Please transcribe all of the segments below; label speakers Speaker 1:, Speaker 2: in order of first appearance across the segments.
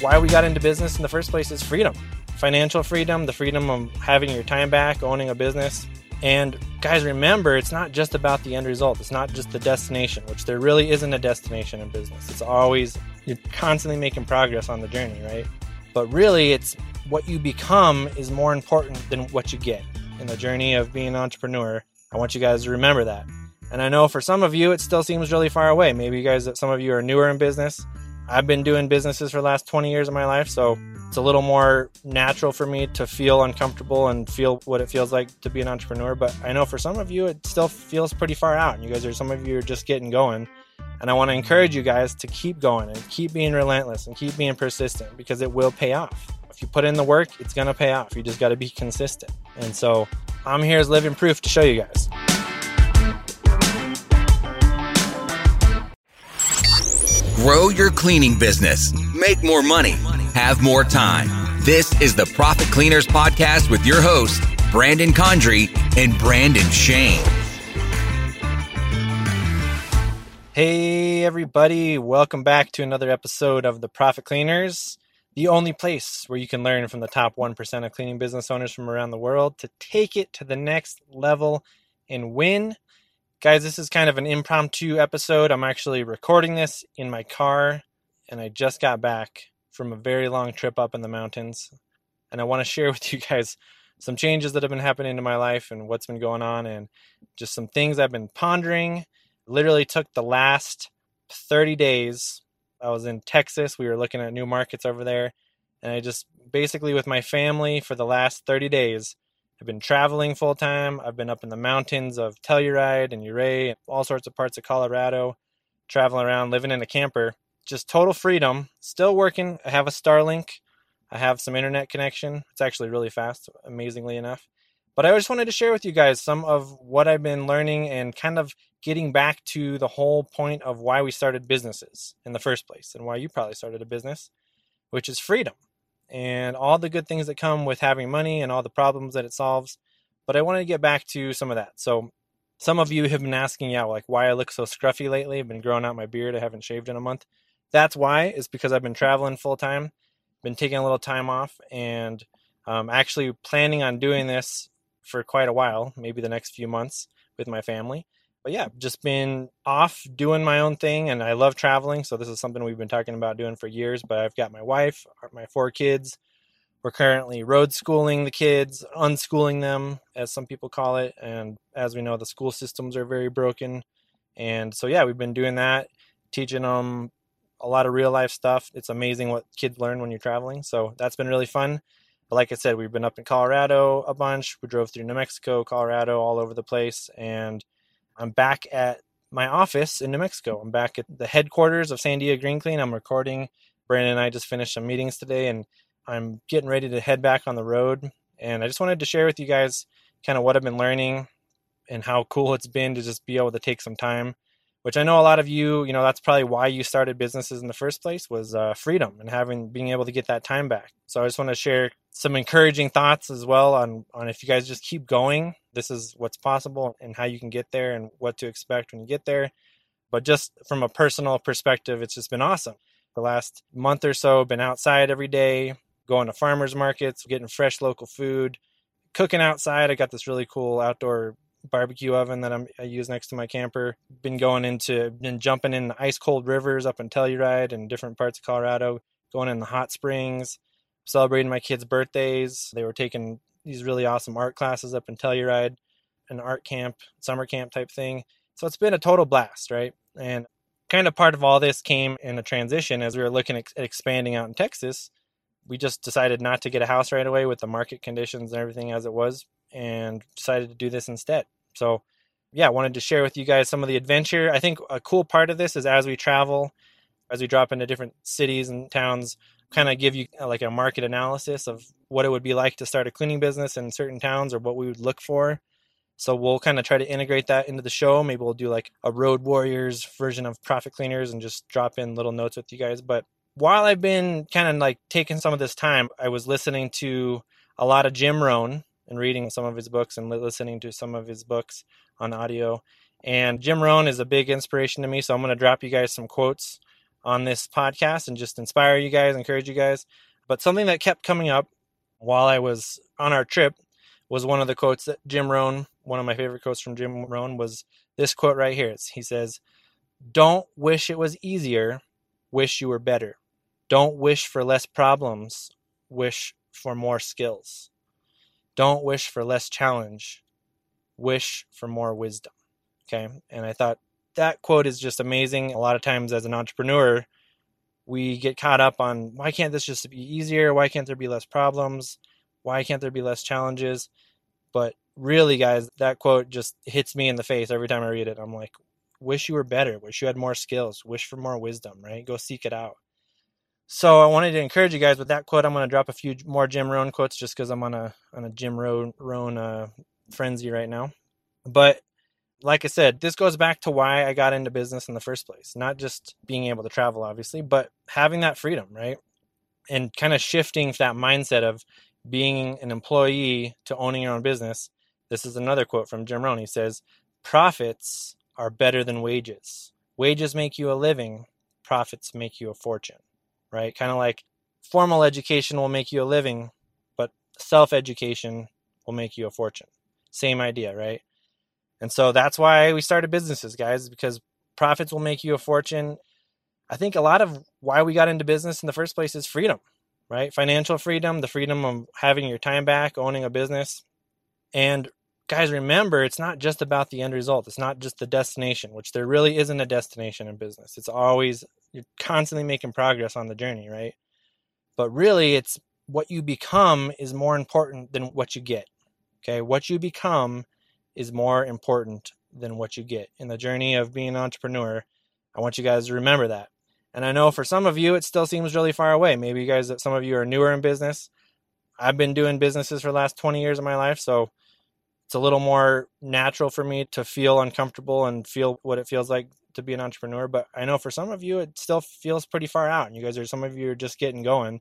Speaker 1: why we got into business in the first place is freedom financial freedom, the freedom of having your time back, owning a business. And guys, remember, it's not just about the end result. It's not just the destination, which there really isn't a destination in business. It's always, you're constantly making progress on the journey, right? But really, it's what you become is more important than what you get in the journey of being an entrepreneur. I want you guys to remember that. And I know for some of you, it still seems really far away. Maybe you guys, some of you are newer in business. I've been doing businesses for the last 20 years of my life, so it's a little more natural for me to feel uncomfortable and feel what it feels like to be an entrepreneur. But I know for some of you, it still feels pretty far out. And you guys are, some of you are just getting going. And I want to encourage you guys to keep going and keep being relentless and keep being persistent because it will pay off. If you put in the work, it's going to pay off. You just got to be consistent. And so I'm here as living proof to show you guys.
Speaker 2: Grow your cleaning business. Make more money. Have more time. This is the Profit Cleaners Podcast with your hosts, Brandon Condry and Brandon Shane.
Speaker 1: Hey, everybody. Welcome back to another episode of the Profit Cleaners, the only place where you can learn from the top 1% of cleaning business owners from around the world to take it to the next level and win. Guys, this is kind of an impromptu episode. I'm actually recording this in my car, and I just got back from a very long trip up in the mountains. And I want to share with you guys some changes that have been happening to my life and what's been going on, and just some things I've been pondering. Literally took the last 30 days. I was in Texas. We were looking at new markets over there. And I just basically, with my family for the last 30 days, I've been traveling full time. I've been up in the mountains of Telluride and Ouray and all sorts of parts of Colorado, traveling around, living in a camper. Just total freedom. Still working. I have a Starlink. I have some internet connection. It's actually really fast, amazingly enough. But I just wanted to share with you guys some of what I've been learning and kind of getting back to the whole point of why we started businesses in the first place and why you probably started a business, which is freedom and all the good things that come with having money and all the problems that it solves. But I wanted to get back to some of that. So some of you have been asking, yeah, like why I look so scruffy lately. I've been growing out my beard. I haven't shaved in a month. That's why. Is because I've been traveling full time, been taking a little time off, and um, actually planning on doing this for quite a while, maybe the next few months with my family but yeah, just been off doing my own thing, and I love traveling. So this is something we've been talking about doing for years. But I've got my wife, uh, my four kids. We're currently road schooling the kids, unschooling them, as some people call it. And as we know, the school systems are very broken. And so yeah, we've been doing that, teaching them a lot of real life stuff. It's amazing what kids learn when you're traveling. So that's been really fun. But like I said, we've been up in Colorado a bunch. We drove through New Mexico, Colorado, all over the place, and I'm back at my office in New Mexico. I'm back at the headquarters of Sandia Green Clean. I'm recording. Brandon and I just finished some meetings today, and I'm getting ready to head back on the road. And I just wanted to share with you guys kind of what I've been learning and how cool it's been to just be able to take some time which I know a lot of you, you know, that's probably why you started businesses in the first place was uh, freedom and having being able to get that time back. So I just want to share some encouraging thoughts as well on on if you guys just keep going, this is what's possible and how you can get there and what to expect when you get there. But just from a personal perspective, it's just been awesome. The last month or so, been outside every day, going to farmers markets, getting fresh local food, cooking outside. I got this really cool outdoor barbecue oven that I'm, i use next to my camper. Been going into, been jumping in ice cold rivers up in Telluride and different parts of Colorado, going in the hot springs, celebrating my kids' birthdays. They were taking these really awesome art classes up in Telluride, an art camp, summer camp type thing. So it's been a total blast, right? And kind of part of all this came in a transition as we were looking at expanding out in Texas. We just decided not to get a house right away with the market conditions and everything as it was and decided to do this instead. So, yeah, I wanted to share with you guys some of the adventure. I think a cool part of this is as we travel, as we drop into different cities and towns, kind of give you uh, like a market analysis of what it would be like to start a cleaning business in certain towns or what we would look for. So we'll kind of try to integrate that into the show. Maybe we'll do like a Road Warriors version of Profit Cleaners and just drop in little notes with you guys. But while I've been kind of like taking some of this time, I was listening to a lot of Jim Rohn, and reading some of his books and listening to some of his books on audio. And Jim Rohn is a big inspiration to me, so I'm going to drop you guys some quotes on this podcast and just inspire you guys, encourage you guys. But something that kept coming up while I was on our trip was one of the quotes that Jim Rohn, one of my favorite quotes from Jim Rohn, was this quote right here. It's, he says, Don't wish it was easier, wish you were better. Don't wish for less problems, wish for more skills. Don't wish for less challenge, wish for more wisdom. Okay. And I thought that quote is just amazing. A lot of times as an entrepreneur, we get caught up on why can't this just be easier? Why can't there be less problems? Why can't there be less challenges? But really, guys, that quote just hits me in the face every time I read it. I'm like, wish you were better, wish you had more skills, wish for more wisdom, right? Go seek it out. So I wanted to encourage you guys with that quote. I'm going to drop a few more Jim Rohn quotes just because I'm on a on a Jim Rohn, Rohn uh, frenzy right now. But like I said, this goes back to why I got into business in the first place. Not just being able to travel, obviously, but having that freedom, right? And kind of shifting that mindset of being an employee to owning your own business. This is another quote from Jim Rohn. He says, Profits are better than wages. Wages make you a living, profits make you a fortune, right? Kind of like formal education will make you a living, but self education will make you a fortune. Same idea, right? And so that's why we started businesses, guys, because profits will make you a fortune. I think a lot of why we got into business in the first place is freedom, right? Financial freedom, the freedom of having your time back, owning a business. And guys, remember, it's not just about the end result. It's not just the destination, which there really isn't a destination in business. It's always, you're constantly making progress on the journey, right? But really, it's what you become is more important than what you get. Okay. What you become is more important than what you get in the journey of being an entrepreneur. I want you guys to remember that. And I know for some of you, it still seems really far away. Maybe you guys, some of you are newer in business. I've been doing businesses for the last 20 years of my life. So it's a little more natural for me to feel uncomfortable and feel what it feels like to be an entrepreneur. But I know for some of you, it still feels pretty far out. And you guys are, some of you are just getting going.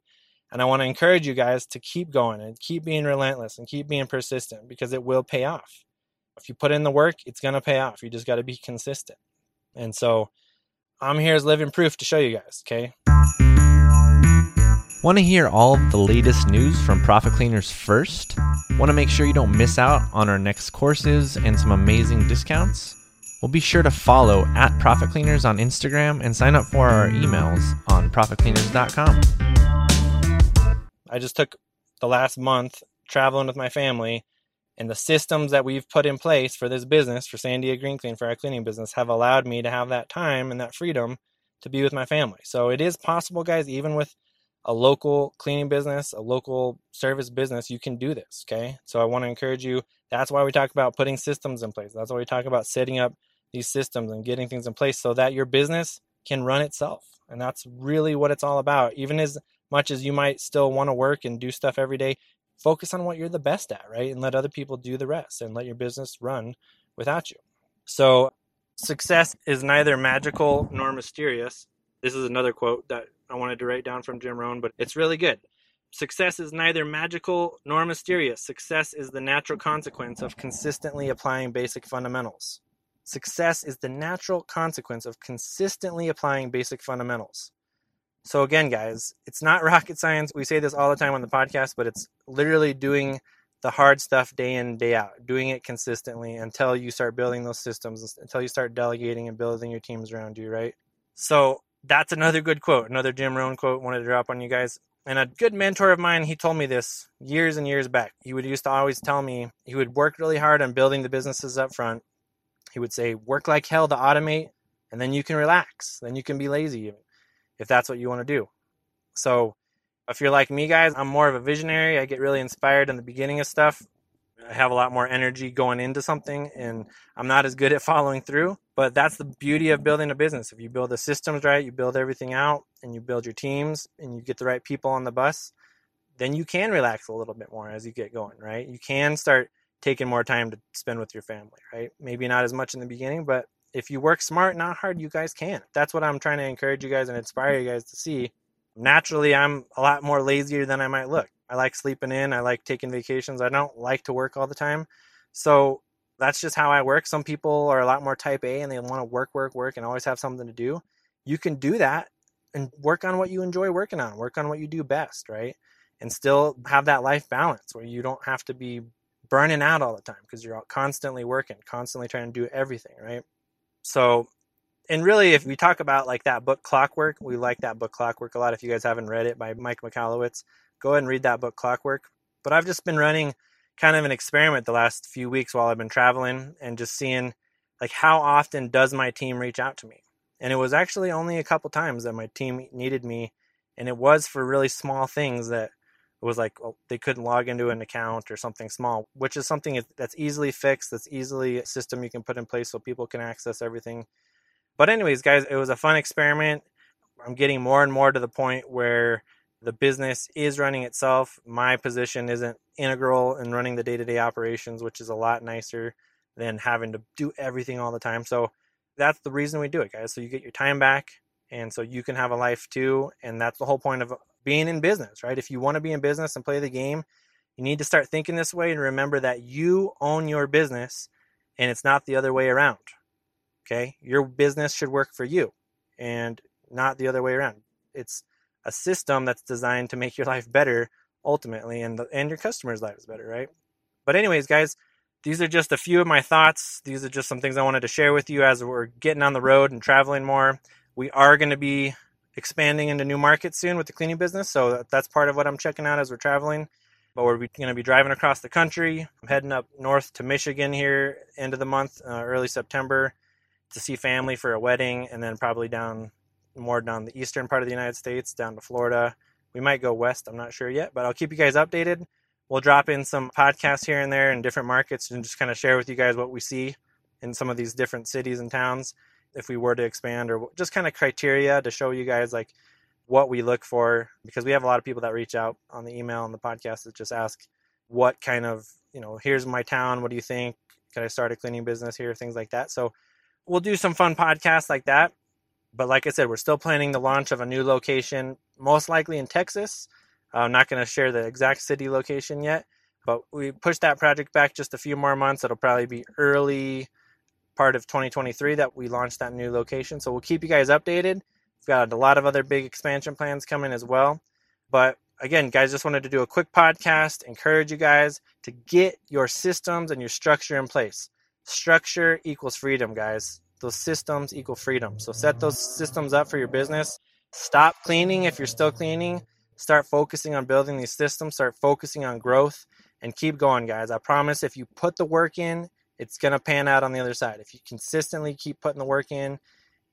Speaker 1: And I want to encourage you guys to keep going and keep being relentless and keep being persistent because it will pay off. If you put in the work, it's going to pay off. You just got to be consistent. And so I'm here as living proof to show you guys, okay?
Speaker 3: Want to hear all the latest news from Profit Cleaners first? Want to make sure you don't miss out on our next courses and some amazing discounts? Well, be sure to follow at Profit Cleaners on Instagram and sign up for our emails on profitcleaners.com.
Speaker 1: I just took the last month traveling with my family and the systems that we've put in place for this business, for Sandia Green Clean, for our cleaning business, have allowed me to have that time and that freedom to be with my family. So it is possible, guys, even with a local cleaning business, a local service business, you can do this. Okay. So I want to encourage you. That's why we talk about putting systems in place. That's why we talk about setting up these systems and getting things in place so that your business can run itself. And that's really what it's all about. Even as much as you might still want to work and do stuff every day, focus on what you're the best at, right? And let other people do the rest and let your business run without you. So, success is neither magical nor mysterious. This is another quote that I wanted to write down from Jim Rohn, but it's really good. Success is neither magical nor mysterious. Success is the natural consequence of consistently applying basic fundamentals. Success is the natural consequence of consistently applying basic fundamentals. So again, guys, it's not rocket science. We say this all the time on the podcast, but it's literally doing the hard stuff day in day out, doing it consistently until you start building those systems, until you start delegating and building your teams around you, right? So that's another good quote, another Jim Rohn quote. Wanted to drop on you guys. And a good mentor of mine, he told me this years and years back. He would used to always tell me he would work really hard on building the businesses up front. He would say, "Work like hell to automate, and then you can relax. Then you can be lazy if that's what you want to do. So if you're like me, guys, I'm more of a visionary. I get really inspired in the beginning of stuff. I have a lot more energy going into something, and I'm not as good at following through. But that's the beauty of building a business. If you build the systems right, you build everything out, and you build your teams, and you get the right people on the bus, then you can relax a little bit more as you get going, right? You can start taking more time to spend with your family, right? Maybe not as much in the beginning, but if you work smart, not hard, you guys can. That's what I'm trying to encourage you guys and inspire you guys to see. Naturally, I'm a lot more lazier than I might look. I like sleeping in, I like taking vacations. I don't like to work all the time. So that's just how I work. Some people are a lot more type A and they want to work, work, work and always have something to do. You can do that and work on what you enjoy working on, work on what you do best, right? And still have that life balance where you don't have to be burning out all the time because you're constantly working, constantly trying to do everything, right? So, and really, if we talk about like that book Clockwork, we like that book Clockwork a lot. If you guys haven't read it by Mike Michalowicz, go ahead and read that book Clockwork. But I've just been running kind of an experiment the last few weeks while I've been traveling and just seeing like how often does my team reach out to me and it was actually only a couple times that my team needed me and it was for really small things that it was like well, they couldn't log into an account or something small which is something that's easily fixed that's easily a system you can put in place so people can access everything but anyways guys it was a fun experiment i'm getting more and more to the point where the business is running itself my position isn't integral in running the day-to-day operations which is a lot nicer than having to do everything all the time so that's the reason we do it, guys. So you get your time back and so you can have a life too. And that's the whole point of being in business, right? If you want to be in business and play the game, you need to start thinking this way and remember that you own your business and it's not the other way around. Okay? Your business should work for you and not the other way around. It's a system that's designed to make your life better ultimately and the, and your customers' lives better, right? But anyways, guys, these are just a few of my thoughts. These are just some things I wanted to share with you as we're getting on the road and traveling more. We are going to be expanding into new markets soon with the cleaning business, so that's part of what I'm checking out as we're traveling. But we're going to be driving across the country. I'm heading up north to Michigan here, end of the month, uh, early September, to see family for a wedding, and then probably down more down the eastern part of the United States, down to Florida. We might go west, I'm not sure yet, but I'll keep you guys updated we'll drop in some podcasts here and there in different markets and just kind of share with you guys what we see in some of these different cities and towns if we were to expand or just kind of criteria to show you guys like what we look for because we have a lot of people that reach out on the email and the podcast that just ask what kind of you know here's my town what do you think? Can i start a cleaning business here? things like that. So we'll do some fun podcasts like that. But like i said we're still planning the launch of a new location most likely in texas. I'm not going to share the exact city location yet, but we pushed that project back just a few more months. It'll probably be early part of 2023 that we launched that new location. So we'll keep you guys updated. We've got a lot of other big expansion plans coming as well. But again, guys, just wanted to do a quick podcast, encourage you guys to get your systems and your structure in place. Structure equals freedom, guys. Those systems equal freedom. So set those systems up for your business. Stop cleaning if you're still cleaning Start focusing on building these systems, start focusing on growth, and keep going, guys. I promise if you put the work in, it's going to pan out on the other side. If you consistently keep putting the work in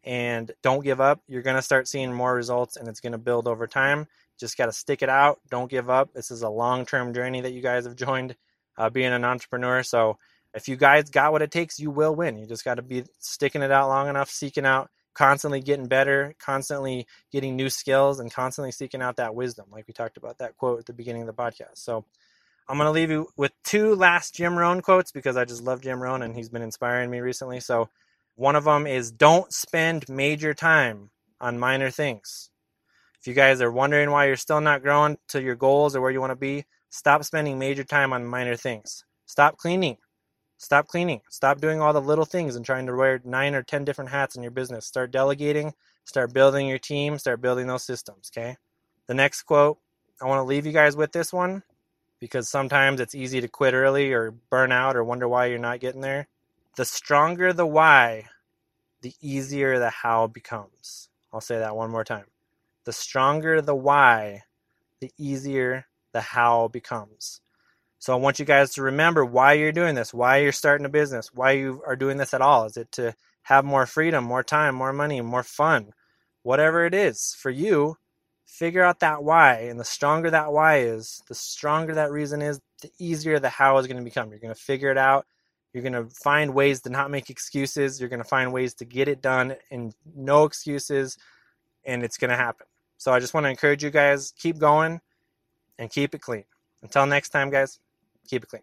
Speaker 1: and don't give up, you're going to start seeing more results and it's going to build over time. Just got to stick it out. Don't give up. This is a long term journey that you guys have joined uh, being an entrepreneur. So if you guys got what it takes, you will win. You just got to be sticking it out long enough, seeking out constantly getting better, constantly getting new skills, and constantly seeking out that wisdom, like we talked about that quote at the beginning of the podcast. So I'm going to leave you with two last Jim Rohn quotes because I just love Jim Rohn and he's been inspiring me recently. So one of them is don't spend major time on minor things. If you guys are wondering why you're still not growing to your goals or where you want to be, stop spending major time on minor things. Stop cleaning. Stop cleaning. Stop doing all the little things and trying to wear nine or 10 different hats in your business. Start delegating, start building your team, start building those systems, okay? The next quote, I want to leave you guys with this one because sometimes it's easy to quit early or burn out or wonder why you're not getting there. The stronger the why, the easier the how becomes. I'll say that one more time. The stronger the why, the easier the how becomes. So I want you guys to remember why you're doing this, why you're starting a business, why you are doing this at all. Is it to have more freedom, more time, more money, more fun? Whatever it is for you, figure out that why. And the stronger that why is, the stronger that reason is, the easier the how is going to become. You're going to figure it out. You're going to find ways to not make excuses. You're going to find ways to get it done and no excuses, and it's going to happen. So I just want to encourage you guys keep going and keep it clean. Until next time, guys keep it clean.